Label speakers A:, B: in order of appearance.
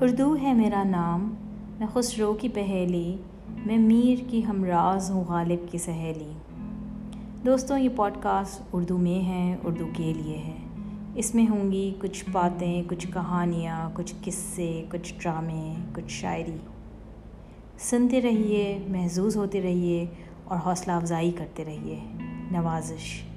A: اردو ہے میرا نام، میں خسرو کی پہیلی، میں میر کی ہمراز ہوں، غالب کی سہیلی۔ دوستوں یہ پوڈ کاسٹ اردو میں ہے، اردو کے لیے ہے۔ اس میں ہوں گی کچھ باتیں، کچھ کہانیاں، کچھ قصے، کچھ ڈرامے، کچھ شاعری۔ سنتے رہیے، محظوظ ہوتے رہیے اور حوصلہ افزائی کرتے رہیے۔ نوازش۔